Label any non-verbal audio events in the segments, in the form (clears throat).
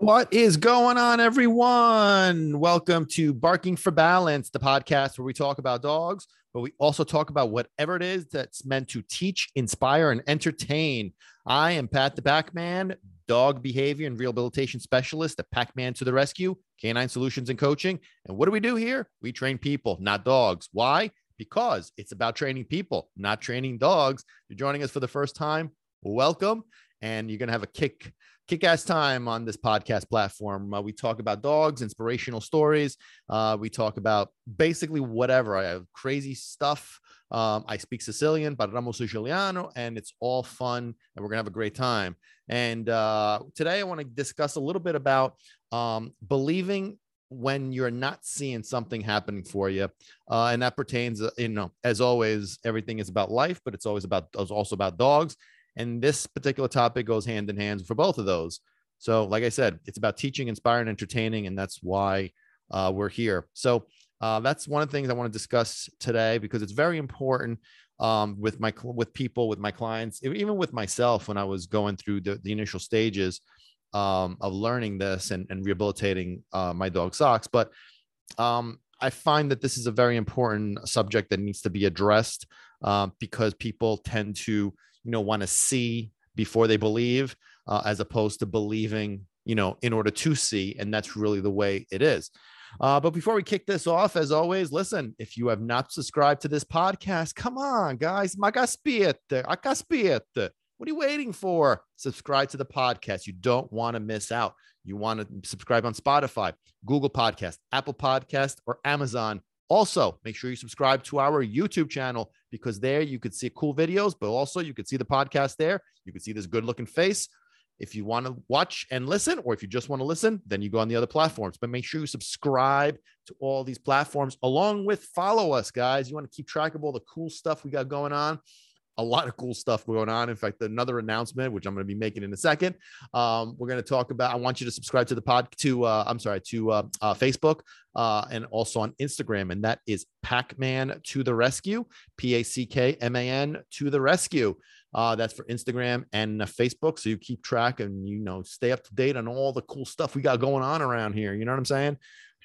What is going on, everyone? Welcome to Barking for Balance, the podcast where we talk about dogs, but we also talk about whatever it is that's meant to teach, inspire, and entertain. I am Pat the Packman, dog behavior and rehabilitation specialist at Packman to the Rescue, Canine Solutions and Coaching. And what do we do here? We train people, not dogs. Why? Because it's about training people, not training dogs. You're joining us for the first time. Welcome. And you're going to have a kick kick ass time on this podcast platform. Uh, we talk about dogs, inspirational stories. Uh, we talk about basically whatever. I have crazy stuff. Um, I speak Sicilian, parliamo siciliano, and it's all fun, and we're gonna have a great time. And uh, today, I want to discuss a little bit about um, believing when you're not seeing something happening for you, uh, and that pertains, uh, you know, as always, everything is about life, but it's always about, it's also about dogs. And this particular topic goes hand in hand for both of those. So, like I said, it's about teaching, inspiring, entertaining, and that's why uh, we're here. So, uh, that's one of the things I want to discuss today because it's very important um, with my with people, with my clients, even with myself when I was going through the, the initial stages um, of learning this and, and rehabilitating uh, my dog socks. But um, I find that this is a very important subject that needs to be addressed uh, because people tend to you know want to see before they believe uh, as opposed to believing you know in order to see and that's really the way it is uh, but before we kick this off as always listen if you have not subscribed to this podcast come on guys what are you waiting for? Subscribe to the podcast. You don't want to miss out. You want to subscribe on Spotify, Google Podcast, Apple Podcast, or Amazon. Also, make sure you subscribe to our YouTube channel because there you could see cool videos, but also you could see the podcast there. You could see this good looking face. If you want to watch and listen, or if you just want to listen, then you go on the other platforms. But make sure you subscribe to all these platforms along with follow us, guys. You want to keep track of all the cool stuff we got going on a lot of cool stuff going on. In fact, another announcement, which I'm going to be making in a second, um, we're going to talk about. I want you to subscribe to the pod to uh, I'm sorry to uh, uh, Facebook uh, and also on Instagram, and that is Packman to the rescue, P A C K M A N to the rescue. Uh, that's for Instagram and uh, Facebook, so you keep track and you know stay up to date on all the cool stuff we got going on around here. You know what I'm saying?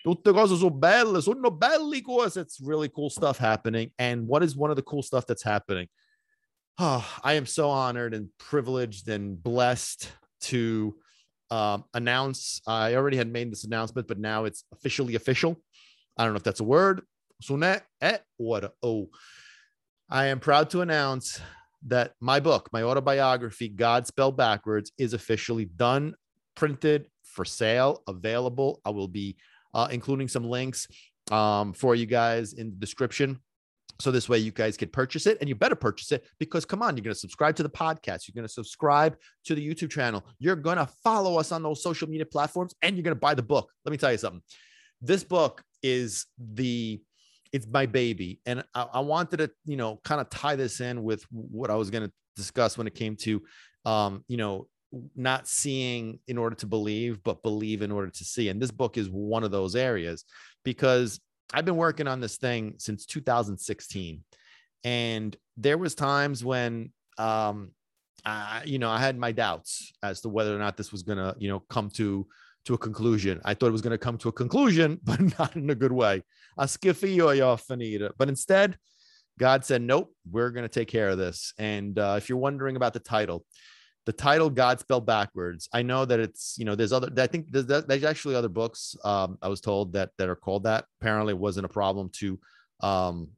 Tutte cose sono belle, sono belli cose. It's really cool stuff happening. And what is one of the cool stuff that's happening? Oh, (sighs) I am so honored and privileged and blessed to um, announce. I already had made this announcement, but now it's officially official. I don't know if that's a word. Oh, I am proud to announce that my book, my autobiography, God Spelled Backwards, is officially done, printed, for sale, available. I will be uh, including some links um, for you guys in the description so this way you guys can purchase it and you better purchase it because come on, you're going to subscribe to the podcast. You're going to subscribe to the YouTube channel. You're going to follow us on those social media platforms and you're going to buy the book. Let me tell you something. This book is the, it's my baby. And I, I wanted to, you know, kind of tie this in with what I was going to discuss when it came to, um, you know, not seeing in order to believe, but believe in order to see. And this book is one of those areas because I've been working on this thing since 2016, and there was times when, um, I, you know, I had my doubts as to whether or not this was gonna, you know, come to to a conclusion. I thought it was to come to a conclusion, (laughs) but not in a good way. A skiffy or yah finita. But instead, God said, "Nope, we're to take care of this." And uh, if you're wondering about the title, the title God spelled backwards. I know that it's you know there's other I think there's, there's actually other books um, I was told that that are called that. Apparently, it wasn't a problem to um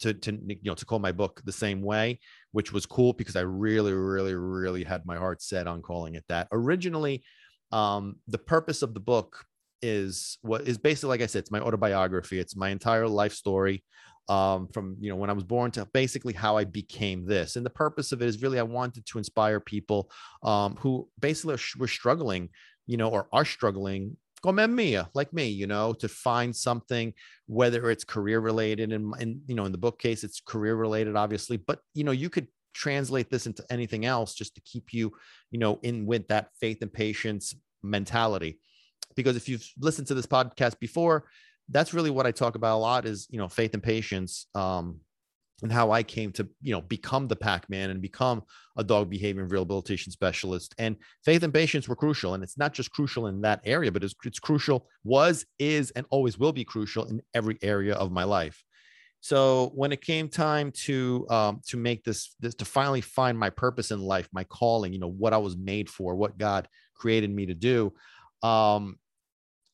to to you know to call my book the same way, which was cool because I really really really had my heart set on calling it that. Originally, um, the purpose of the book is what is basically like I said, it's my autobiography. It's my entire life story um, from you know when I was born to basically how I became this. And the purpose of it is really I wanted to inspire people um, who basically were struggling, you know, or are struggling come mia, like me, you know, to find something, whether it's career related and, and, you know, in the book case, it's career related, obviously, but, you know, you could translate this into anything else just to keep you, you know, in with that faith and patience mentality. Because if you've listened to this podcast before, that's really what I talk about a lot is, you know, faith and patience. Um, and how I came to, you know, become the Packman and become a dog behavior and rehabilitation specialist. And faith and patience were crucial. And it's not just crucial in that area, but it's, it's crucial, was, is, and always will be crucial in every area of my life. So when it came time to um, to make this, this to finally find my purpose in life, my calling, you know, what I was made for, what God created me to do, um,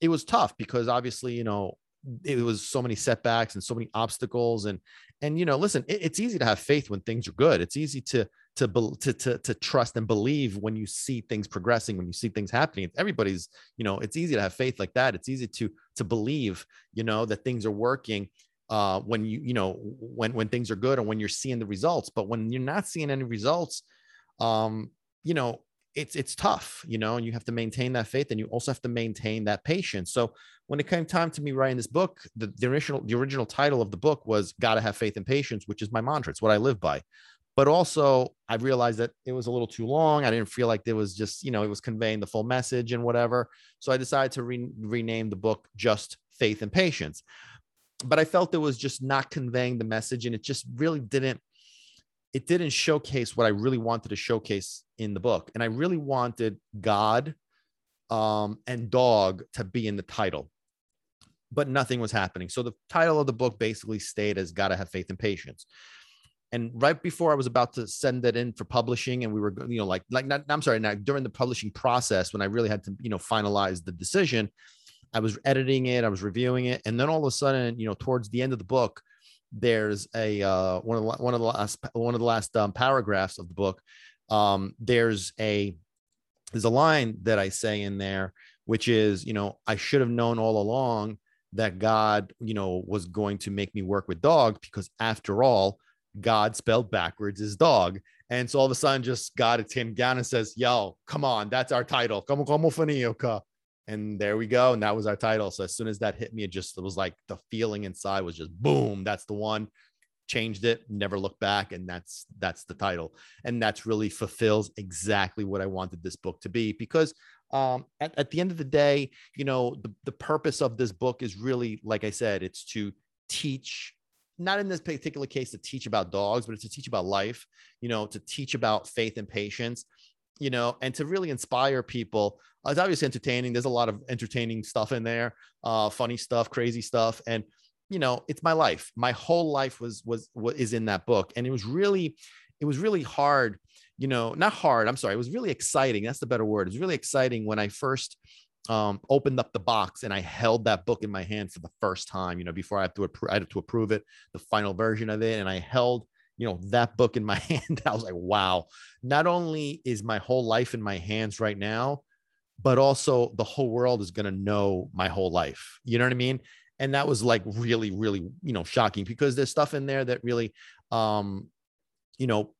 it was tough because obviously, you know, it was so many setbacks and so many obstacles. And and you know listen it, it's easy to have faith when things are good. It's easy to to, to to to trust and believe when you see things progressing when you see things happening. Everybody's you know it's easy to have faith like that. It's easy to to believe you know that things are working uh when you you know when when things are good and when you're seeing the results. But when you're not seeing any results um you know it's it's tough, you know, and you have to maintain that faith, and you also have to maintain that patience. So when it came time to me writing this book, the, the original the original title of the book was "Gotta Have Faith and Patience," which is my mantra. It's what I live by. But also, I realized that it was a little too long. I didn't feel like there was just, you know, it was conveying the full message and whatever. So I decided to re- rename the book just Faith and Patience. But I felt it was just not conveying the message, and it just really didn't it didn't showcase what I really wanted to showcase in the book. And I really wanted God um, and dog to be in the title, but nothing was happening. So the title of the book basically stayed as Gotta Have Faith and Patience. And right before I was about to send that in for publishing, and we were, you know, like, like, not, I'm sorry, now during the publishing process, when I really had to, you know, finalize the decision, I was editing it, I was reviewing it, and then all of a sudden, you know, towards the end of the book, there's a uh, one of the one of the last one of the last um, paragraphs of the book. Um, there's a there's a line that I say in there, which is, you know, I should have known all along that God, you know, was going to make me work with dog because after all, God spelled backwards is dog. And so all of a sudden, just God came down and says, Yo, come on, that's our title. Como como fanioka and there we go and that was our title so as soon as that hit me it just it was like the feeling inside was just boom that's the one changed it never looked back and that's that's the title and that's really fulfills exactly what i wanted this book to be because um, at, at the end of the day you know the, the purpose of this book is really like i said it's to teach not in this particular case to teach about dogs but it's to teach about life you know to teach about faith and patience you know, and to really inspire people. It's obviously entertaining. There's a lot of entertaining stuff in there, uh, funny stuff, crazy stuff, and you know, it's my life. My whole life was was what is in that book, and it was really, it was really hard. You know, not hard. I'm sorry. It was really exciting. That's the better word. It was really exciting when I first um, opened up the box and I held that book in my hand for the first time. You know, before I had to I had to approve it, the final version of it, and I held you know that book in my (laughs) hand i was like wow not only is my whole life in my hands right now but also the whole world is going to know my whole life you know what i mean and that was like really really you know shocking because there's stuff in there that really um you know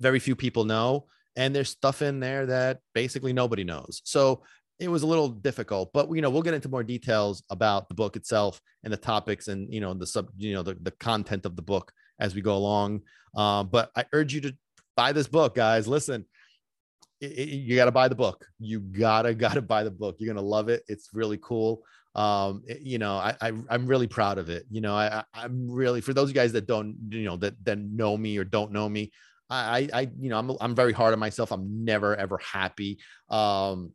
very few people know and there's stuff in there that basically nobody knows so it was a little difficult but you know we'll get into more details about the book itself and the topics and you know the sub you know the, the content of the book as we go along. Uh, but I urge you to buy this book, guys. Listen, it, it, you got to buy the book. You gotta gotta buy the book. You're gonna love it. It's really cool. Um, you know, I, I am really proud of it. You know, I I'm really for those guys that don't you know that that know me or don't know me. I I you know I'm I'm very hard on myself. I'm never ever happy. Um,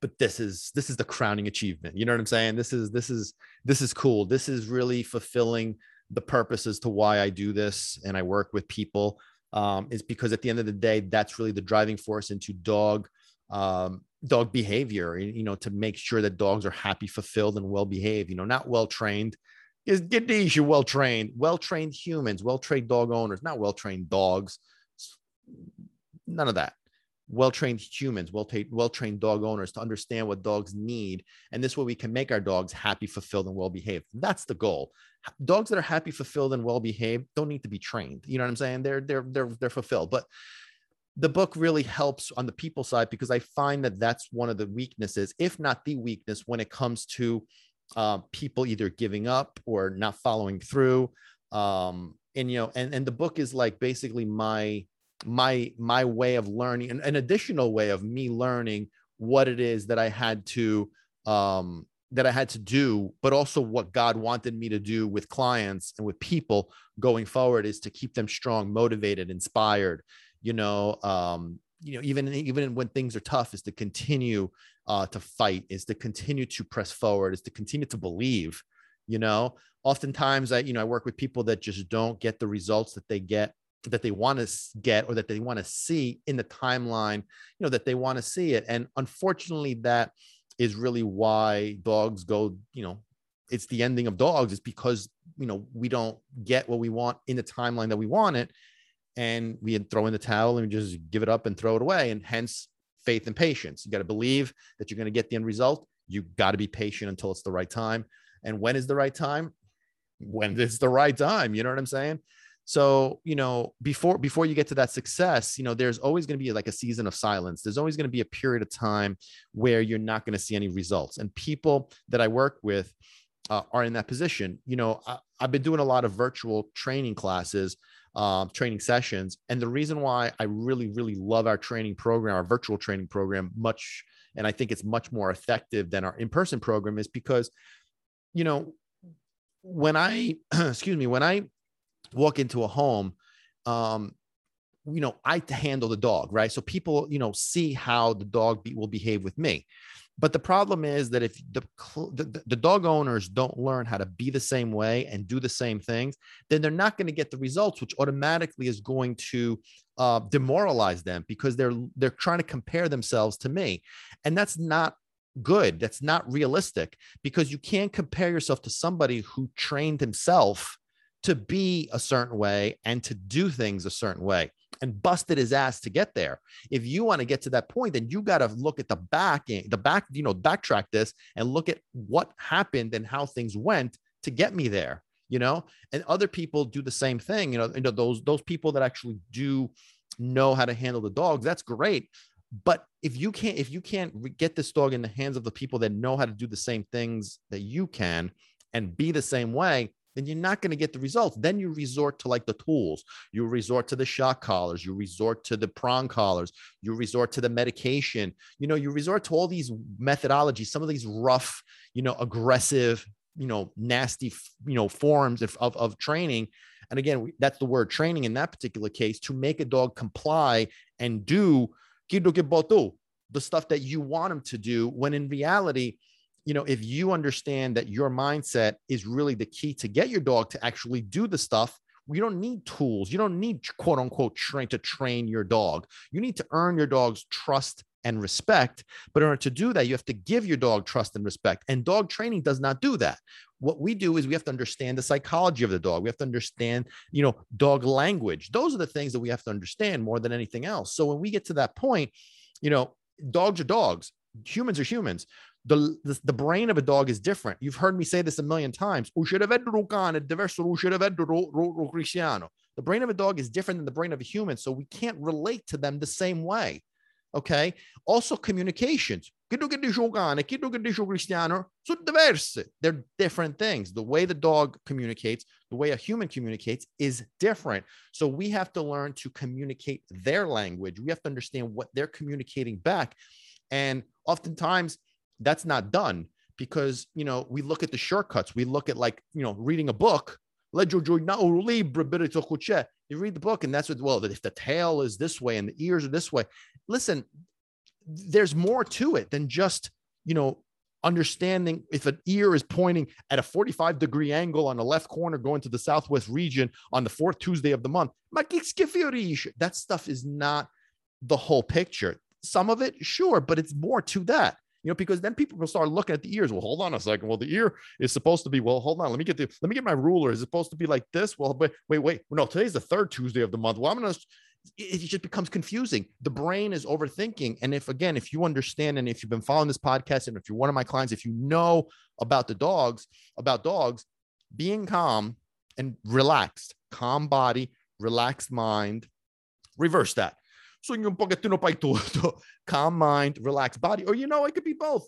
but this is this is the crowning achievement. You know what I'm saying? This is this is this is cool. This is really fulfilling the purpose as to why I do this and I work with people um, is because at the end of the day, that's really the driving force into dog um, dog behavior. You know, to make sure that dogs are happy, fulfilled, and well behaved. You know, not well trained. Is get these you well trained, well trained humans, well trained dog owners, not well trained dogs. None of that well-trained humans, well-trained, well-trained dog owners to understand what dogs need. And this way we can make our dogs happy, fulfilled, and well-behaved. That's the goal. Dogs that are happy, fulfilled, and well-behaved don't need to be trained. You know what I'm saying? They're they're they're they're fulfilled. But the book really helps on the people side because I find that that's one of the weaknesses, if not the weakness, when it comes to uh, people either giving up or not following through. Um, and you know, and and the book is like basically my my my way of learning an, an additional way of me learning what it is that i had to um that I had to do, but also what God wanted me to do with clients and with people going forward is to keep them strong, motivated, inspired. You know, um, you know, even even when things are tough, is to continue uh, to fight, is to continue to press forward, is to continue to believe. You know, oftentimes I, you know, I work with people that just don't get the results that they get that they want to get or that they want to see in the timeline, you know, that they want to see it. And unfortunately, that is really why dogs go, you know, it's the ending of dogs is because, you know, we don't get what we want in the timeline that we want it. And we throw in the towel and just give it up and throw it away. And hence faith and patience. You got to believe that you're going to get the end result. You got to be patient until it's the right time. And when is the right time? When it's the right time. You know what I'm saying? So, you know, before before you get to that success, you know, there's always going to be like a season of silence. There's always going to be a period of time where you're not going to see any results. And people that I work with uh, are in that position. You know, I, have been doing a lot of virtual training classes, um, training sessions, and the reason why I really, really love our training program, our virtual training program, much, and I think it's much more effective than our in-person program, is because, you know, when I, (clears throat) excuse me, when I walk into a home um you know i handle the dog right? So people you know see how the dog be, will behave with me but the problem is that if the, the, the dog owners don't learn how to be the same way and do the same things then they're not going to get the results which automatically is going to uh, demoralize them because they're they're trying to compare themselves to me. And that's not good. That's not realistic because you can't compare yourself to somebody who trained himself to be a certain way and to do things a certain way and busted his ass to get there. If you want to get to that point, then you got to look at the back, the back, you know, backtrack this and look at what happened and how things went to get me there, you know, and other people do the same thing. You know, you know, those, those people that actually do know how to handle the dogs, that's great. But if you can't, if you can't get this dog in the hands of the people that know how to do the same things that you can and be the same way, then you're not going to get the results. Then you resort to like the tools. You resort to the shock collars. You resort to the prong collars. You resort to the medication. You know, you resort to all these methodologies, some of these rough, you know, aggressive, you know, nasty, you know, forms of, of, of training. And again, that's the word training in that particular case to make a dog comply and do the stuff that you want him to do when in reality, you know, if you understand that your mindset is really the key to get your dog to actually do the stuff, you don't need tools. You don't need quote unquote train to train your dog. You need to earn your dog's trust and respect. But in order to do that, you have to give your dog trust and respect. And dog training does not do that. What we do is we have to understand the psychology of the dog. We have to understand, you know, dog language. Those are the things that we have to understand more than anything else. So when we get to that point, you know, dogs are dogs humans are humans the, the, the brain of a dog is different. You've heard me say this a million times. The brain of a dog is different than the brain of a human, so we can't relate to them the same way. Okay. Also, communications. Oh oh they're different things. The way the dog communicates, the way a human communicates is different. So we have to learn to communicate their language. We have to understand what they're communicating back. And oftentimes, that's not done because you know we look at the shortcuts. We look at like you know reading a book. You read the book and that's what well if the tail is this way and the ears are this way. Listen there's more to it than just you know understanding if an ear is pointing at a 45 degree angle on the left corner going to the southwest region on the fourth tuesday of the month. That stuff is not the whole picture. Some of it sure but it's more to that you know, because then people will start looking at the ears. Well, hold on a second. Well, the ear is supposed to be, well, hold on. Let me get the, let me get my ruler. Is supposed to be like this? Well, but wait, wait. No, today's the third Tuesday of the month. Well, I'm going to, it just becomes confusing. The brain is overthinking. And if, again, if you understand, and if you've been following this podcast, and if you're one of my clients, if you know about the dogs, about dogs, being calm and relaxed, calm body, relaxed mind, reverse that Sogno un pochettino paituto, calm mind, relaxed body. Or, you know, it could be both.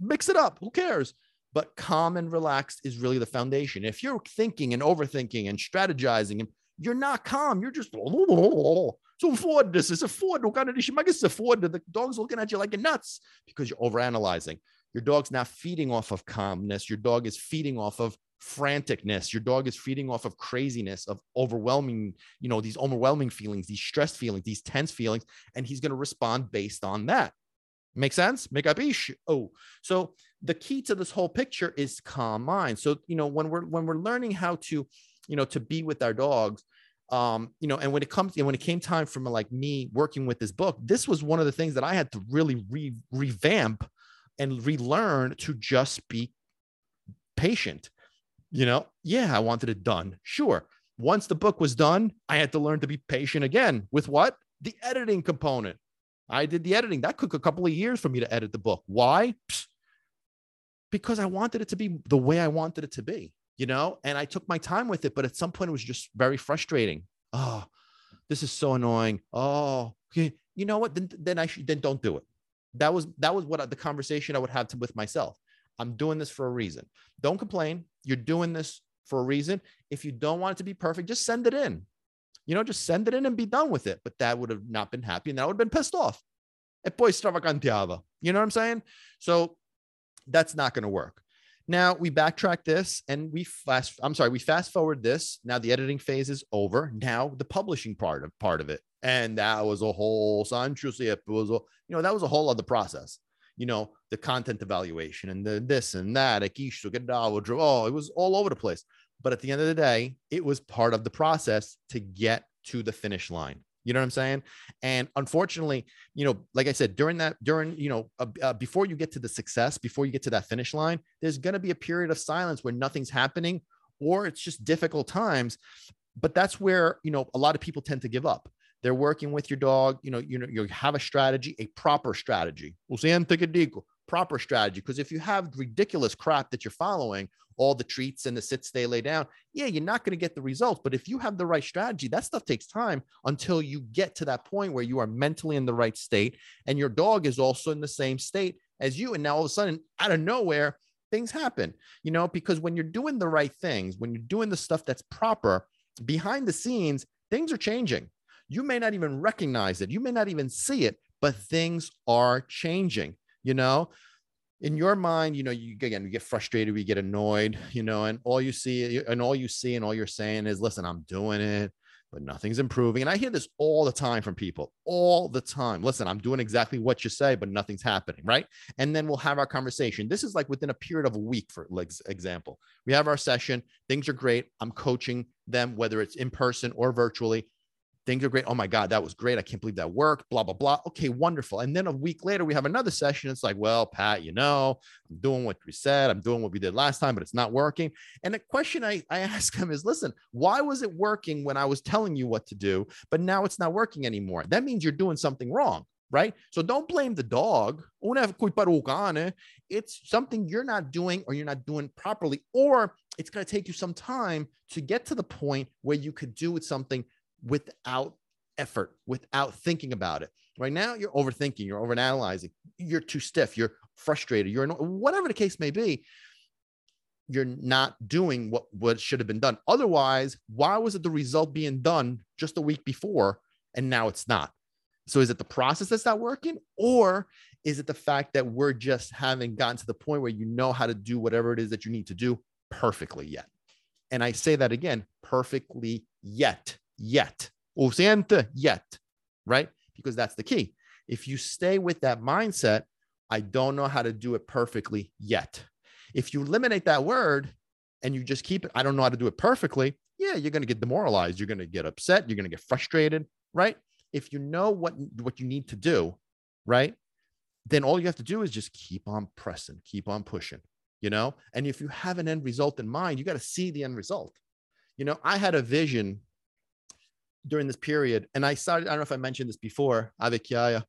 Mix it up. Who cares? But calm and relaxed is really the foundation. If you're thinking and overthinking and strategizing, and you're not calm, you're just (laughs) so Ford, this is a Ford. O cara dice, ma che se Ford? The dog's looking at you like you're nuts because you're overanalyzing. your dog's not feeding off of calmness. Your dog is feeding off of franticness. Your dog is feeding off of craziness, of overwhelming, you know, these overwhelming feelings, these stress feelings, these tense feelings, and he's going to respond based on that. Make sense? Make up ish. Oh, so the key to this whole picture is calm mind. So, you know, when we're when we're learning how to, you know, to be with our dogs, um, you know, and when it comes, when it came time for like me working with this book, this was one of the things that I had to really re- revamp and relearn to just be patient. You know, yeah, I wanted it done. Sure. Once the book was done, I had to learn to be patient again with what? The editing component. I did the editing. That took a couple of years for me to edit the book. Why? Psst. Because I wanted it to be the way I wanted it to be, you know, and I took my time with it. But at some point, it was just very frustrating. Oh, this is so annoying. Oh, okay. You know what? Then, then I should, then don't do it. That was, that was what the conversation I would have to, with myself. I'm doing this for a reason. Don't complain. You're doing this for a reason. If you don't want it to be perfect, just send it in. You know, just send it in and be done with it. But that would have not been happy and that would have been pissed off. E poi stravaganteava. You know what I'm saying? So that's not going to work. Now we backtrack this and we fast, I'm sorry, we fast forward this. Now the editing phase is over. Now the publishing part of part of it. And that was a whole Sancho it was a, you know, that was a whole other process. You know, the content evaluation and the this and that. Oh, it was all over the place. But at the end of the day, it was part of the process to get to the finish line. You know what I'm saying? And unfortunately, you know, like I said, during that, during, you know, uh, uh, before you get to the success, before you get to that finish line, there's going to be a period of silence where nothing's happening or it's just difficult times. But that's where, you know, a lot of people tend to give up. They're working with your dog, you know, you know, you have a strategy, a proper strategy proper strategy. Because if you have ridiculous crap that you're following, all the treats and the sits stay, lay down, yeah, you're not going to get the results. But if you have the right strategy, that stuff takes time until you get to that point where you are mentally in the right state and your dog is also in the same state as you. And now all of a sudden, out of nowhere, things happen, you know, because when you're doing the right things, when you're doing the stuff that's proper behind the scenes, things are changing. You may not even recognize it, you may not even see it, but things are changing you know in your mind, you know, you again, you get frustrated, we get annoyed, you know, and all you see and all you see and all you're saying is, listen, I'm doing it, but nothing's improving. And I hear this all the time from people, all the time. Listen, I'm doing exactly what you say, but nothing's happening. Right. And then we'll have our conversation. This is like within a period of a week, for example. We have our session, things are great. I'm coaching them, whether it's in person or virtually things are great. Oh my God, that was great. I can't believe that worked. Blah, blah, blah. Okay, wonderful. And then a week later, we have another session. It's like, well, Pat, you know, I'm doing what we said. I'm doing what we did last time, but it's not working. And the question I, I (laughs) ask him is listen, why was it working when I was telling you what to do, but now it's not working anymore? That means you're doing something wrong. Right. So don't blame the dog. It's something you're not doing or you're not doing properly, or it's going to take you some time to get to the point where you could do with something without effort, without thinking about it. Right now, you're overthinking, you're overanalyzing, you're too stiff, you're frustrated, you're whatever the case may be. You're not doing what, what should have been done. Otherwise, why was it the result being done just a week before and now it's not? So is it the process that's not working, or is it the fact that we're just having gotten to the point where you know how to do whatever it is that you need to do perfectly yet? And I say that again, perfectly yet yet. Ausente yet, right? Because that's the key. If you stay with that mindset, I don't know how to do it perfectly yet. If you eliminate that word and you just keep it, I don't know how to do it perfectly, yeah, you're going to get demoralized. You're going to get upset. You're going to get frustrated, right? If you know what, what you need to do, right? Then all you have to do is just keep on pressing, keep on pushing, you know? And if you have an end result in mind, you got to see the end result. You know, I had a vision during this period, and I started, I don't know if I mentioned this before, Avekiaya.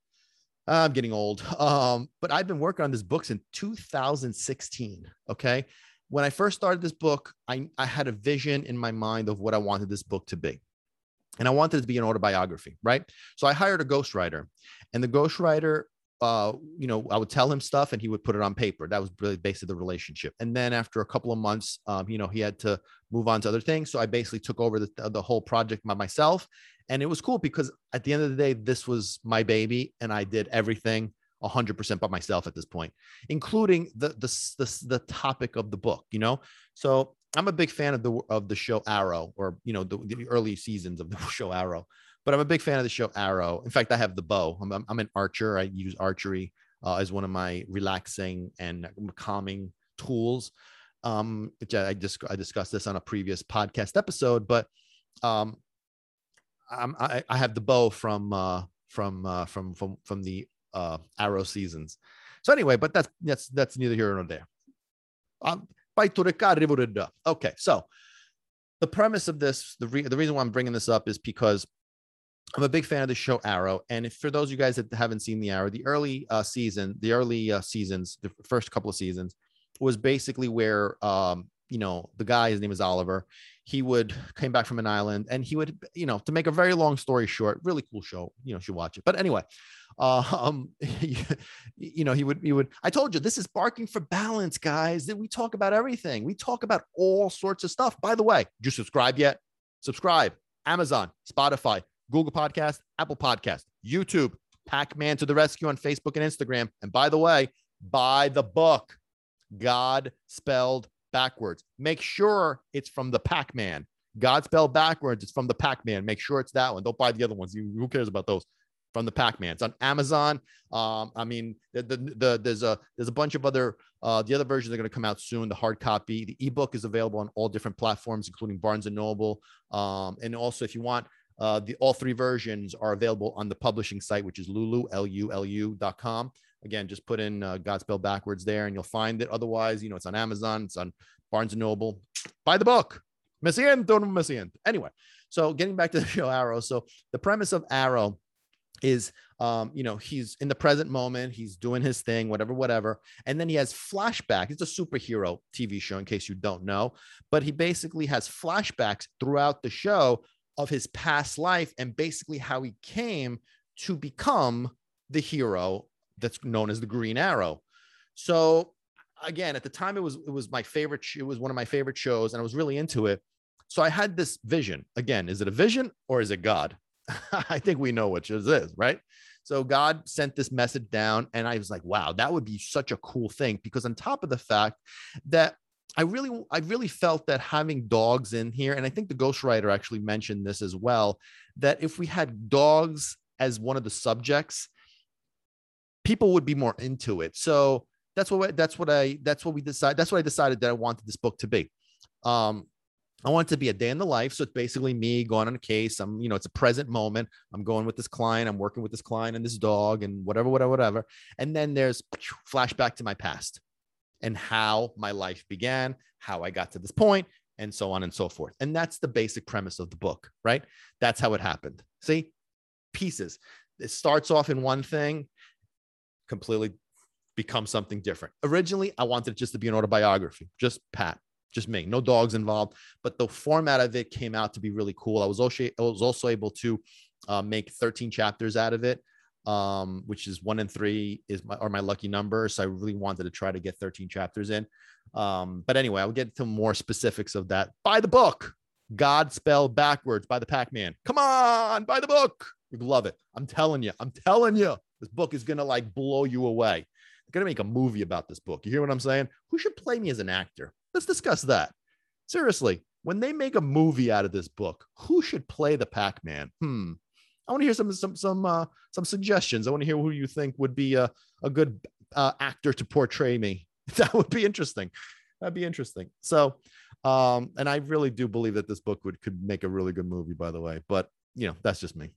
I'm getting old. Um, but I've been working on this book since 2016. Okay. When I first started this book, I, I had a vision in my mind of what I wanted this book to be. And I wanted it to be an autobiography, right? So I hired a ghostwriter, and the ghostwriter uh, you know, I would tell him stuff and he would put it on paper. That was really basically the relationship. And then after a couple of months, um, you know, he had to move on to other things. So I basically took over the, the whole project by myself. And it was cool because at the end of the day, this was my baby and I did everything 100% by myself at this point, including the, the the the topic of the book. You know, so I'm a big fan of the of the show Arrow, or you know, the, the early seasons of the (laughs) show Arrow. But I'm a big fan of the show Arrow. In fact, I have the bow. I'm, I'm, I'm an archer. I use archery uh, as one of my relaxing and calming tools. Um, which I, I I discussed this on a previous podcast episode, but um, I'm, I, I have the bow from uh, from uh, from from from the uh, Arrow seasons. So anyway, but that's that's that's neither here nor there. Um, okay, so the premise of this, the re- the reason why I'm bringing this up is because I'm a big fan of the show Arrow, and if for those of you guys that haven't seen the Arrow, the early uh, season, the early uh, seasons, the first couple of seasons, was basically where um, you know the guy, his name is Oliver. He would came back from an island, and he would, you know, to make a very long story short, really cool show. You know, should watch it. But anyway, uh, (laughs) um, you know, he would, he would. I told you this is barking for balance, guys. That we talk about everything. We talk about all sorts of stuff. By the way, you subscribe yet? Subscribe. Amazon, Spotify, Google Podcast, Apple Podcast, YouTube, Packman to the Rescue on Facebook and Instagram. And by the way, buy the book, God Spelled Backwards. Make sure it's from the Packman. God spelled backwards. It's from the Packman. Make sure it's that one. Don't buy the other ones. Who cares about those? From the Packman. It's on Amazon. Um, I mean, the, the, the, there's a there's a bunch of other uh, the other versions are going to come out soon. The hard copy, the ebook is available on all different platforms, including Barnes and Noble. Um, and also, if you want uh, the all three versions are available on the publishing site, which is lulu l-u-l-u.com. Again, just put in uh, Godspell backwards there, and you'll find it. Otherwise, you know, it's on Amazon, it's on Barnes and Noble. Buy the book. Messian, don't Messian. Anyway, so getting back to the show Arrow. So the premise of Arrow is um you know he's in the present moment he's doing his thing whatever whatever and then he has flashback it's a superhero tv show in case you don't know but he basically has flashbacks throughout the show of his past life and basically how he came to become the hero that's known as the Green Arrow. So again, at the time it was it was my favorite it was one of my favorite shows and I was really into it. So I had this vision. Again, is it a vision or is it God? (laughs) I think we know which it is, right? So God sent this message down and I was like, wow, that would be such a cool thing because on top of the fact that I really, I really felt that having dogs in here, and I think the ghostwriter actually mentioned this as well, that if we had dogs as one of the subjects, people would be more into it. So that's what that's what I that's what we decided. That's what I decided that I wanted this book to be. Um, I want it to be a day in the life. So it's basically me going on a case. I'm, you know, it's a present moment. I'm going with this client. I'm working with this client and this dog and whatever, whatever, whatever. And then there's flashback to my past and how my life began, how I got to this point, and so on and so forth. And that's the basic premise of the book, right? That's how it happened. See, pieces. It starts off in one thing, completely becomes something different. Originally, I wanted it just to be an autobiography, just Pat, just me, no dogs involved. But the format of it came out to be really cool. I was also, I was also able to uh, make 13 chapters out of it um, which is one and three is my are my lucky number. So I really wanted to try to get 13 chapters in. Um, but anyway, I'll get to more specifics of that. Buy the book. God spelled backwards by the Packman. Come on, buy the book. You love it. I'm telling you. I'm telling you. This book is gonna like blow you away. I'm gonna make a movie about this book. You hear what I'm saying? Who should play me as an actor? Let's discuss that. Seriously, when they make a movie out of this book, who should play the Packman? Hmm. I want to hear some some some uh, some suggestions. I want to hear who you think would be a a good uh, actor to portray me. (laughs) That would be interesting. That'd be interesting. So, um, and I really do believe that this book would could make a really good movie. By the way, but you know that's just me.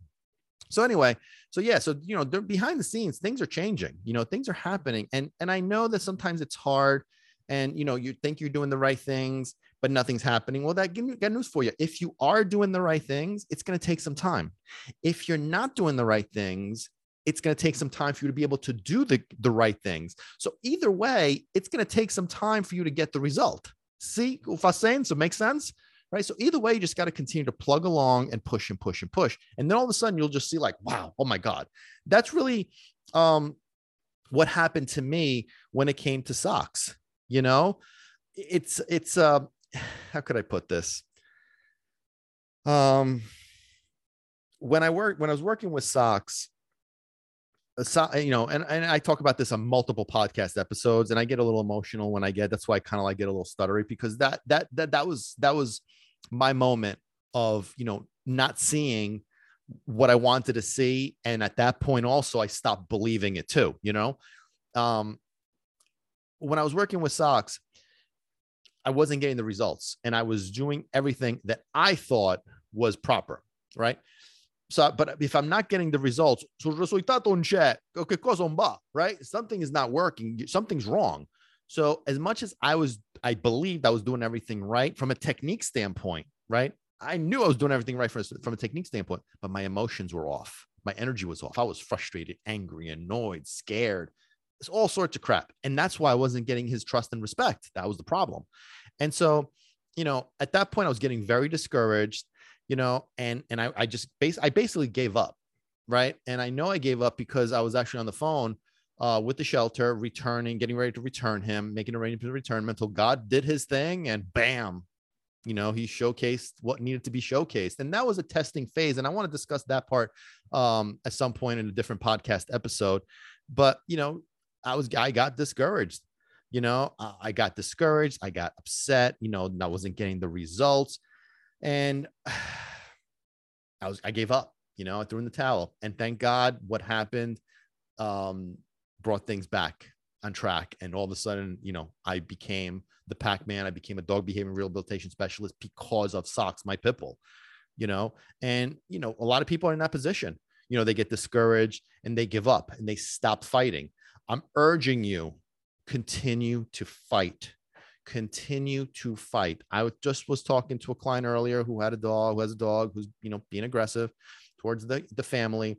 So anyway, so yeah, so you know, behind the scenes, things are changing. You know, things are happening, and and I know that sometimes it's hard, and you know, you think you're doing the right things, but nothing's happening. Well, that got news for you. If you are doing the right things, it's going to take some time. If you're not doing the right things, it's going to take some time for you to be able to do the, the right things. So either way, it's going to take some time for you to get the result. See, saying so makes sense, right? So either way, you just got to continue to plug along and push and push and push, and then all of a sudden you'll just see like, wow, oh my god, that's really um, what happened to me when it came to socks. You know, it's it's uh (sighs) how could I put this? Um, when I work when I was working with socks, so, you know, and, and I talk about this on multiple podcast episodes, and I get a little emotional when I get. That's why I kind of like get a little stuttery because that that that that was that was my moment of you know not seeing what I wanted to see, and at that point also I stopped believing it too. You know, um, when I was working with Socks, I wasn't getting the results, and I was doing everything that I thought was proper, right? So, but if I'm not getting the results, so risultato non c'è, che oh, cosa non va, right? Something is not working. Something's wrong. So, as much as I was, I believed I was doing everything right from a technique standpoint, right? I knew I was doing everything right from, from a technique standpoint, but my emotions were off. My energy was off. I was frustrated, angry, annoyed, scared. It's all sorts of crap. And that's why I wasn't getting his trust and respect. That was the problem. And so, you know, at that point, I was getting very discouraged you know, and and I, I just base I basically gave up, right? And I know I gave up because I was actually on the phone uh, with the shelter, returning, getting ready to return him, making arrangements to return until God did his thing, and bam, you know, he showcased what needed to be showcased, and that was a testing phase. And I want to discuss that part um, at some point in a different podcast episode. But you know, I was I got discouraged. You know, I got discouraged. I got upset. You know, I wasn't getting the results and (sighs) I was I gave up. You know, I threw in the towel. And thank God, what happened um, brought things back on track. And all of a sudden, you know, I became the Packman. I became a dog behavior rehabilitation specialist because of Socks, my pitbull. You know, and you know, a lot of people are in that position. You know, they get discouraged and they give up and they stop fighting. I'm urging you, continue to fight continue to fight. I just was talking to a client earlier who had a dog, who has a dog, who's you know being aggressive towards the the family,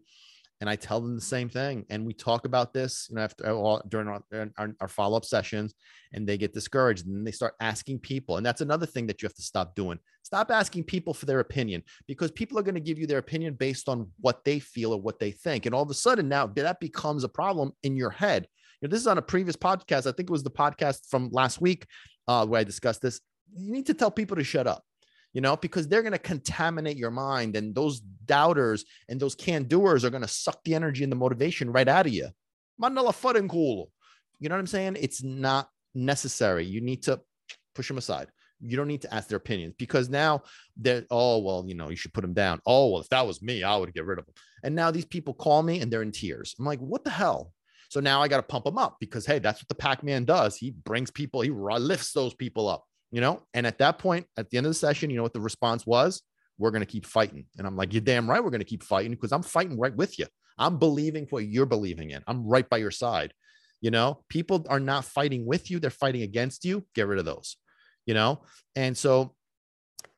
and I tell them the same thing. And we talk about this, you know, after uh, all during our, our, our follow up sessions, and they get discouraged, and they start asking people. And that's another thing that you have to stop doing. Stop asking people for their opinion because people are going to give you their opinion based on what they feel or what they think, and all of a sudden now that becomes a problem in your head. You know, this is on a previous podcast. I think it was the podcast from last week uh, where I discussed this. You need to tell people to shut up, you know, because they're going to contaminate your mind, and those doubters and those can doers are going to suck the energy and the motivation right out of you. Mandala fucking cool. You know what I'm saying? It's not necessary. You need to push them aside. You don't need to ask their opinions because now they're, oh, well, you know, you should put them down. Oh, well, if that was me, I would get rid of them. And now these people call me and they're in tears. I'm like, what the hell? So now I got to pump him up because, hey, that's what the Packman does. He brings people, he lifts those people up, you know? And at that point, at the end of the session, you know what the response was? We're going to keep fighting. And I'm like, you're damn right. We're going to keep fighting because I'm fighting right with you. I'm believing what you're believing in. I'm right by your side. You know, people are not fighting with you, they're fighting against you. Get rid of those, you know? And so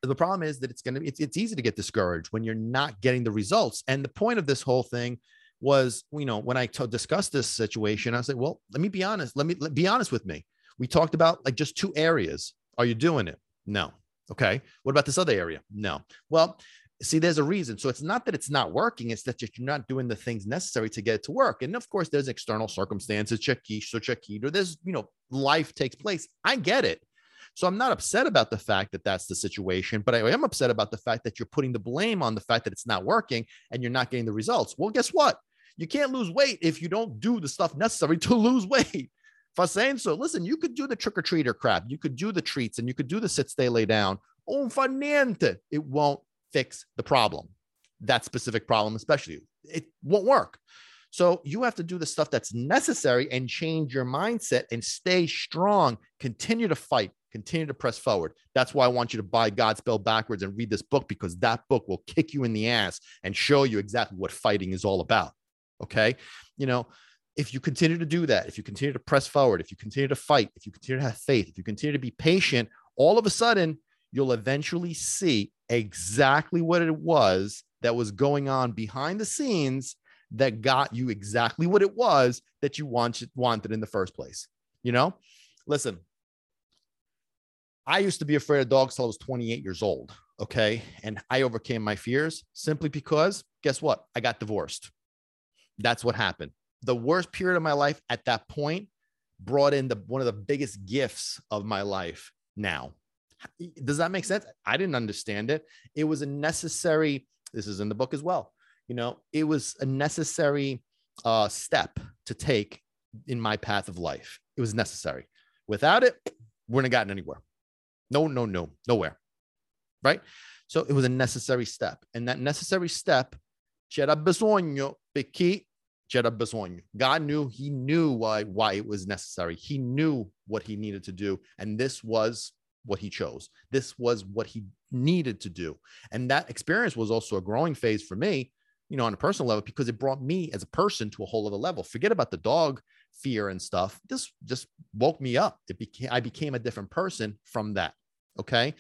the problem is that it's going to be it's, it's easy to get discouraged when you're not getting the results and the point of this whole thing was, you know, when I t- discussed this situation, I said, well, let me be honest. Let me let, be honest with me. We talked about like just two areas. Are you doing it? No. Okay. What about this other area? No. Well, see, there's a reason. So it's not that it's not working, it's that you're not doing the things necessary to get it to work. And of course, there's external circumstances, chakish or chakid, or there's, you know, life takes place. I get it. So I'm not upset about the fact that that's the situation, but I am upset about the fact that you're putting the blame on the fact that it's not working and you're not getting the results. Well, guess what? You can't lose weight if you don't do the stuff necessary to (laughs) lose weight. For saying so, listen, you could do the trick or treater crap, you could do the treats, and you could do the sit, stay, lay down. Un niente. It won't fix the problem. That specific problem, especially, it won't work. So you have to do the stuff that's necessary and change your mindset and stay strong. Continue to fight. Continue to press forward. That's why I want you to buy Godspell Backwards and read this book because that book will kick you in the ass and show you exactly what fighting is all about. Okay. You know, if you continue to do that, if you continue to press forward, if you continue to fight, if you continue to have faith, if you continue to be patient, all of a sudden you'll eventually see exactly what it was that was going on behind the scenes that got you exactly what it was that you wanted wanted in the first place. You know, listen, I used to be afraid of dogs till I was 28 years old. Okay. And I overcame my fears simply because guess what? I got divorced. That's what happened. The worst period of my life at that point brought in the one of the biggest gifts of my life now. Does that make sense? I didn't understand it. It was a necessary, this is in the book as well. You know, it was a necessary uh, step to take in my path of life. It was necessary. Without it, we wouldn't have gotten anywhere. No, no, no, nowhere. Right. So it was a necessary step. And that necessary step, c'era bisogno perché c'era bisogno. God knew, he knew why, why it was necessary. He knew what he needed to do. And this was what he chose. This was what he needed to do. And that experience was also a growing phase for me, you know, on a personal level, because it brought me as a person to a whole other level. Forget about the dog fear and stuff. This just woke me up. It became, I became a different person from that. Okay.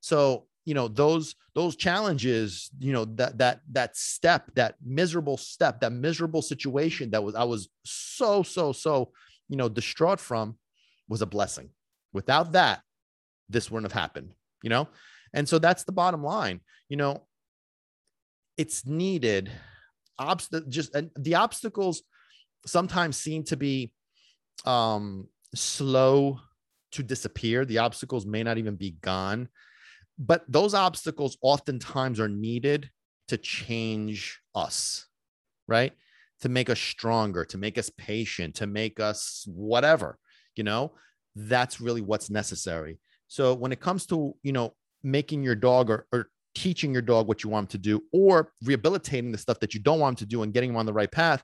So, you know, those, those challenges, you know, that, that, that step, that miserable step, that miserable situation that was, I was so, so, so, you know, distraught from was a blessing. Without that, this wouldn't have happened, you know? And so that's the bottom line. You know, it's needed. Obst- just and the obstacles sometimes seem to be um, slow to disappear. The obstacles may not even be gone, but those obstacles oftentimes are needed to change us, right? To make us stronger, to make us patient, to make us whatever, you know, that's really what's necessary. So when it comes to, you know, making your dog or, or teaching your dog what you want him to do or rehabilitating the stuff that you don't want him to do and getting him on the right path,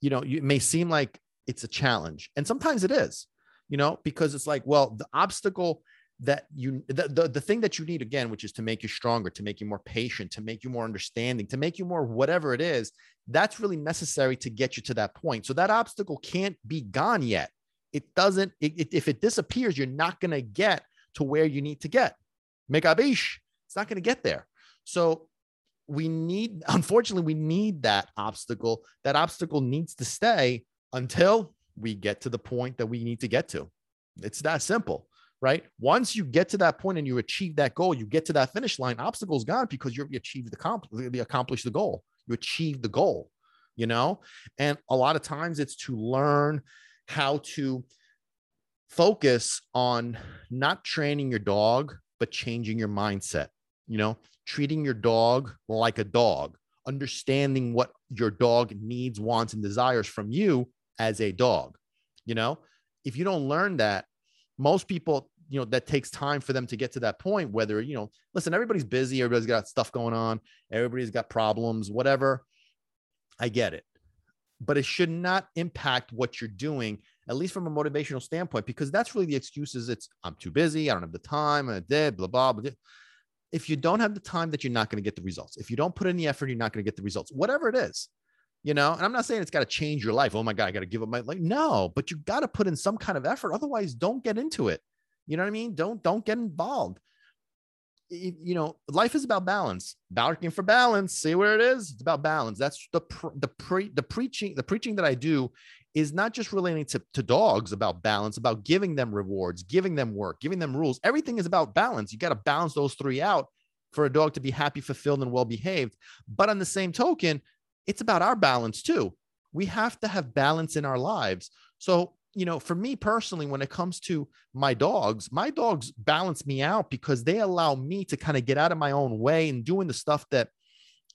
you know, it may seem like it's a challenge. And sometimes it is, you know, because it's like, well, the obstacle that you the, the, the thing that you need again which is to make you stronger to make you more patient to make you more understanding to make you more whatever it is that's really necessary to get you to that point. So that obstacle can't be gone yet. It doesn't it, it, if it disappears you're not going to get to where you need to get. Megabish it's not going to get there. So we need (laughs) unfortunately we need that obstacle. That obstacle needs to stay until we get to the point that we need to get to. It's that simple right? Once you get to that point and you achieve that goal you get to that finish line obstacle's gone because you've achieved the you accomplished the goal. You achieved the goal you know? And a lot of times it's to learn how to focus on not training your dog, but changing your mindset, you know, treating your dog like a dog, understanding what your dog needs, wants, and desires from you as a dog. You know, if you don't learn that, most people, you know, that takes time for them to get to that point, whether, you know, listen, everybody's busy, everybody's got stuff going on, everybody's got problems, whatever. I get it but it should not impact what you're doing, at least from a motivational standpoint, because that's really the excuses. It's I'm too busy, I don't have the time, I'm dead, blah, blah, blah. If you don't have the time, that you're not going to get the results. If you don't put in the effort, you're not going to get the results, whatever it is. You know, and I'm not saying it's got to change your life. Oh my God, I got to give up my like, no, but you got to put in some kind of effort. Otherwise, don't get into it. You know what I mean? Don't don't get involved you know, life is about balance. Barking for balance. See where it is? It's about balance. That's the the pre the preaching the preaching that I do is not just relating to, to dogs about balance, about giving them rewards, giving them work, giving them rules. Everything is about balance. You got to balance those three out for a dog to be happy, fulfilled, and well behaved. But on the same token, it's about our balance too. We have to have balance in our lives. So you know, for me personally, when it comes to my dogs, my dogs balance me out because they allow me to kind of get out of my own way and doing the stuff that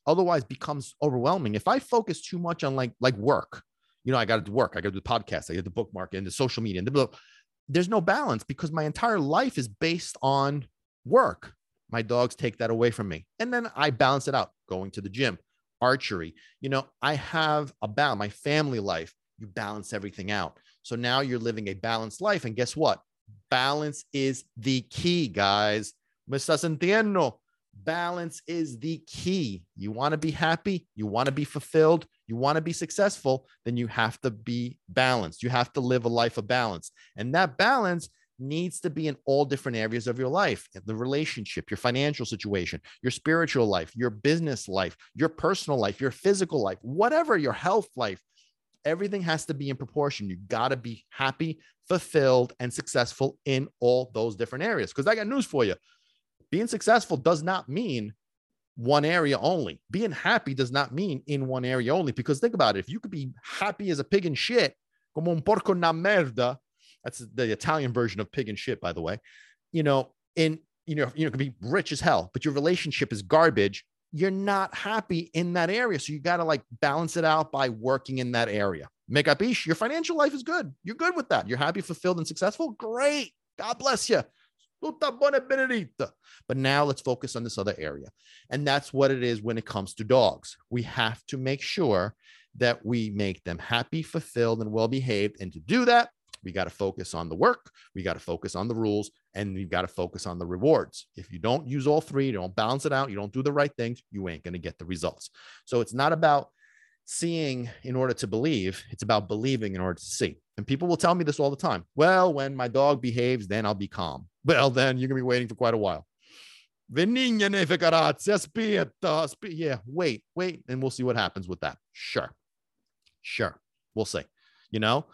otherwise becomes overwhelming. If I focus too much on like like work, you know, I got to work, I got to do the podcast, I got the bookmark and the social media, and the, book. there's no balance because my entire life is based on work. My dogs take that away from me, and then I balance it out, going to the gym, archery. You know, I have a balance. My family life, you balance everything out. So now you're living a balanced life. And guess what? Balance is the key, guys. Me estás entiendo? Balance is the key. You want to be happy, you want to be fulfilled, you want to be successful, then you have to be balanced. You have to live a life of balance. And that balance needs to be in all different areas of your life the relationship, your financial situation, your spiritual life, your business life, your personal life, your physical life, whatever your health life, everything has to be in proportion. You got to be happy, fulfilled, and successful in all those different areas. Because I got news for you being successful does not mean one area only. Being happy does not mean in one area only. Because think about it if you could be happy as a pig in shit, como un porco na merda, that's the Italian version of pig and shit, by the way. You know, in you know, you know, could be rich as hell, but your relationship is garbage. You're not happy in that area. So you got to like balance it out by working in that area. Make up ish, your financial life is good. You're good with that. You're happy, fulfilled, and successful. Great. God bless you. But now let's focus on this other area. And that's what it is when it comes to dogs. We have to make sure that we make them happy, fulfilled, and well behaved. And to do that, we got to focus on the work, we got to focus on the rules, and we got to focus on the rewards. If you don't use all three, you don't balance it out, you don't do the right things, you ain't going to get the results. So it's not about seeing in order to believe, it's about believing in order to see. And people will tell me this all the time. Well, when my dog behaves, then I'll be calm. (laughs) Well, then you're going to be waiting for quite a while. Yeah, wait, wait, and we'll see what happens with that. Sure. Sure. We'll see. You know,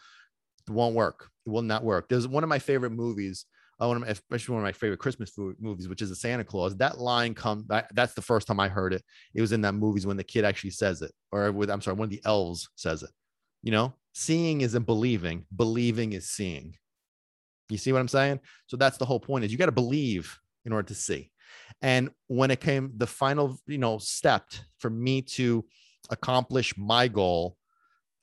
won't work. It will not work. There's one of my favorite movies, uh, one of my, especially one of my favorite Christmas movies, which is a Santa Clause. That line comes. that, that's the first time I heard it. It was in that movies when the kid actually says it, or with I'm sorry, one of the elves says it. You know, seeing isn't believing, believing is seeing. You see what I'm saying? So that's the whole point is you got to believe in order to see. And when it came the final, you know, step for me to accomplish my goal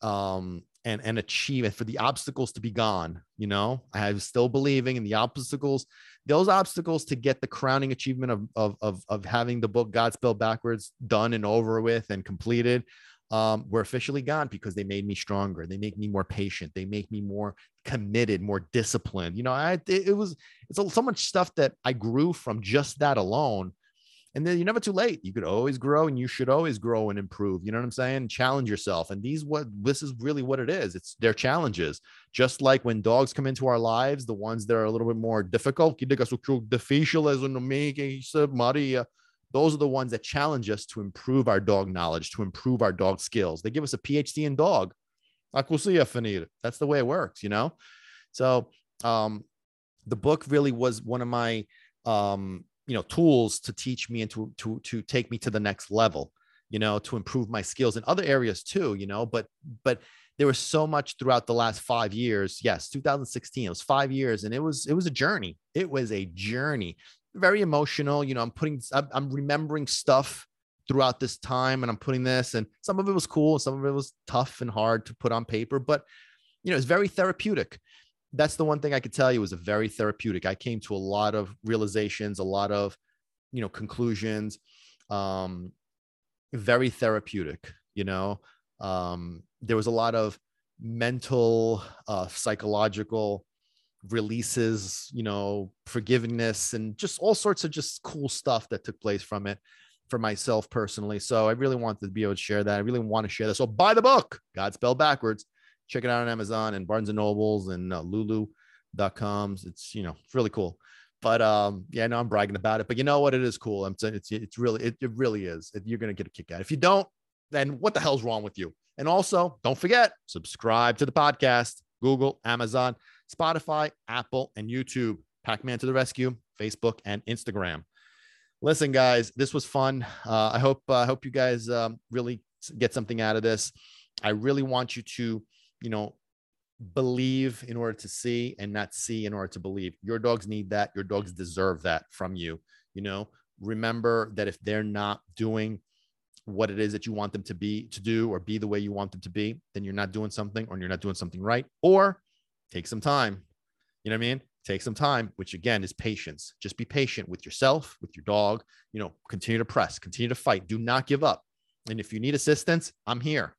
um and and achieve it for the obstacles to be gone you know? I'm still believing in the obstacles. Those obstacles to get the crowning achievement of of of, of having the book god spelled backwards done and over with and completed um, were officially gone because they made me stronger. They make me more patient. They make me more committed more disciplined. You know i it, it was it's so much stuff that i grew from just that alone and then you're never too late. You could always grow and you should always grow and improve. You know what I'm saying? Challenge yourself. And these what this is really what it is. It's their challenges. Just like when dogs come into our lives, the ones that are a little bit more difficult, those are the ones that challenge us to improve our dog knowledge, to improve our dog skills. They give us a PhD in dog. That's the way it works, you know? So um the book really was one of my um you know tools to teach me and to to to take me to the next level you know to improve my skills in other areas too you know but but there was so much throughout the last five years. Yes 2016 it was five years and it was it was a journey. It was a journey. Very emotional you know i'm putting i'm remembering stuff throughout this time and i'm putting this and some of it was cool some of it was tough and hard to put on paper but you know it's very therapeutic that's the one thing I could tell you was a very therapeutic. I came to a lot of realizations, a lot of, you know, conclusions, um, very therapeutic, you know, um, there was a lot of mental, uh, psychological releases, you know, forgiveness and just all sorts of just cool stuff that took place from it for myself personally. So I really wanted to be able to share that. I really want to share that. So buy the book, Godspell backwards check it out on Amazon and Barnes and Nobles and uh, Lulu.coms. It's you know it's really cool. But um, yeah, I know I'm bragging about it, but you know what? It is cool. I'm saying it's it's really it, it really is. It, you're gonna get a kick out. If you don't, then what the hell's wrong with you? And also, don't forget subscribe to the podcast. Google, Amazon, Spotify, Apple, and YouTube. Packman to the rescue. Facebook and Instagram. Listen, guys, this was fun. Uh, I hope I uh, hope you guys um, really get something out of this. I really want you to you know, believe in order to see and not see in order to believe. Your dogs need that. Your dogs deserve that from you. You know, remember that if they're not doing what it is that you want them to be to do or be the way you want them to be, then you're not doing something or you're not doing something right. Or take some time. You know what I mean? Take some time, which again is patience. Just be patient with yourself, with your dog. You know, continue to press, continue to fight. Do not give up. And if you need assistance, I'm here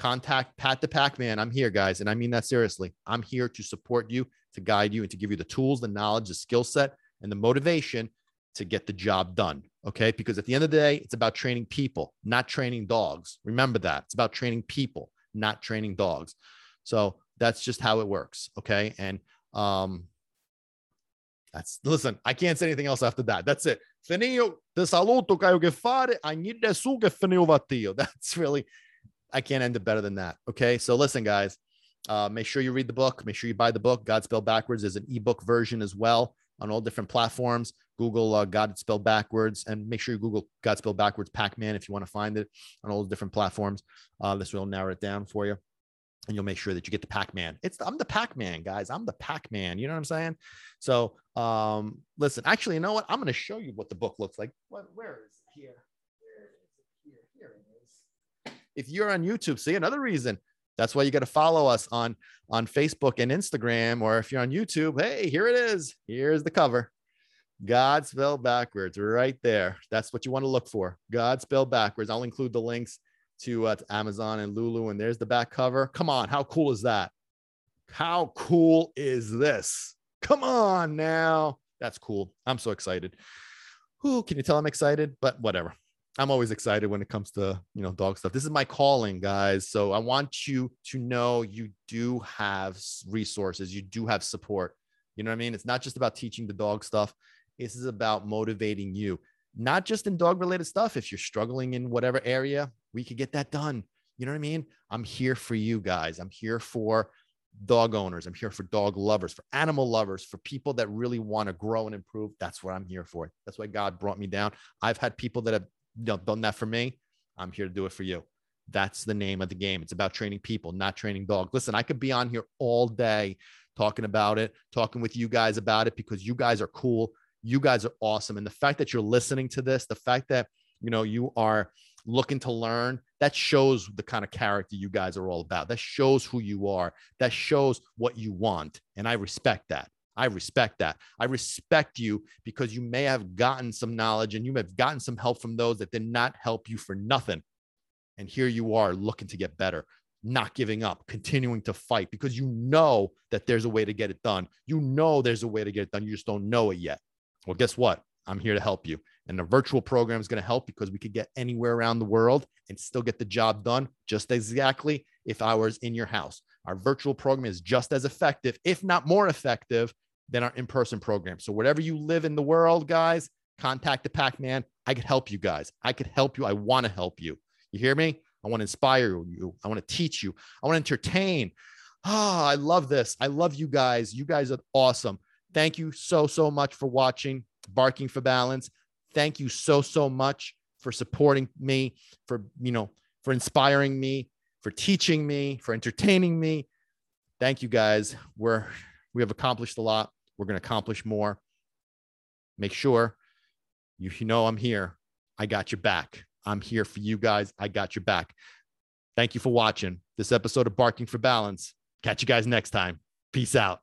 contact Pat the Packman. I'm here, guys. And I mean that seriously. I'm here to support you, to guide you, and to give you the tools, the knowledge, the skill set, and the motivation to get the job done. Okay. Because at the end of the day, it's about training people, not training dogs. Remember that. It's about training people, not training dogs. So that's just how it works. Okay. And um, that's listen, I can't say anything else after that. That's it. Finio, te saluto, Caio che fare, agnide su che finio vatio. (laughs) That's really I can't end it better than that. Okay. So listen, guys, uh, make sure you read the book. Make sure you buy the book. God spelled backwards is an ebook version as well on all different platforms. Google uh, God spelled backwards and make sure you Google God spelled backwards Packman if you want to find it on all the different platforms. Uh, this will narrow it down for you. And you'll make sure that you get the Packman. It's I'm the Packman, guys. I'm the Packman. You know what I'm saying? So, um, listen. Actually, you know what? I'm going to show you what the book looks like. What, where is it here? If you're on YouTube, see another reason. That's why you got to follow us on on Facebook and Instagram, or if you're on YouTube, hey, here it is. Here's the cover. God spelled backwards, right there. That's what you want to look for. God spelled backwards. I'll include the links to, uh, to Amazon and Lulu, and there's the back cover. Come on, how cool is that? How cool is this? Come on now. That's cool. I'm so excited. Who can you tell I'm excited? But whatever. I'm always excited when it comes to, you know, dog stuff. This is my calling, guys. So I want you to know you do have resources, you do have support. You know what I mean? It's not just about teaching the dog stuff. This is about motivating you, not just in dog related stuff. If you're struggling in whatever area, we could get that done. You know what I mean? I'm here for you guys. I'm here for dog owners. I'm here for dog lovers, for animal lovers, for people that really want to grow and improve. That's what I'm here for. That's why God brought me down. I've had people that have done that for me. I'm here to do it for you. That's the name of the game. It's about training people, not training dogs. Listen, I could be on here all day talking about it, talking with you guys about it because you guys are cool. You guys are awesome. And the fact that you're listening to this, the fact that, you know, you are looking to learn, that shows the kind of character you guys are all about. That shows who you are. That shows what you want. And I respect that. I respect that. I respect you because you may have gotten some knowledge and you may have gotten some help from those that did not help you for nothing. And here you are looking to get better, not giving up, continuing to fight because you know that there's a way to get it done. You know there's a way to get it done. You just don't know it yet. Well, guess what? I'm here to help you. And the virtual program is going to help because we could get anywhere around the world and still get the job done just exactly if I was in your house. Our virtual program is just as effective, if not more effective, than our in person program. So, wherever you live in the world, guys, contact the Packman. I could help you guys. I could help you. I want to help you. You hear me? I want to inspire you. I want to teach you. I want to entertain. Ah, oh, I love this. I love you guys. You guys are awesome. Thank you so, so much for watching Barking for Balance. Thank you so, so much for supporting me, for, you know, for inspiring me, for teaching me, for entertaining me. Thank you guys. We're, we have accomplished a lot. We're going to accomplish more. Make sure you, know I'm here. I got your back. I'm here for you guys. I got your back. Thank you for watching this episode of Barking for Balance. Catch you guys next time. Peace out.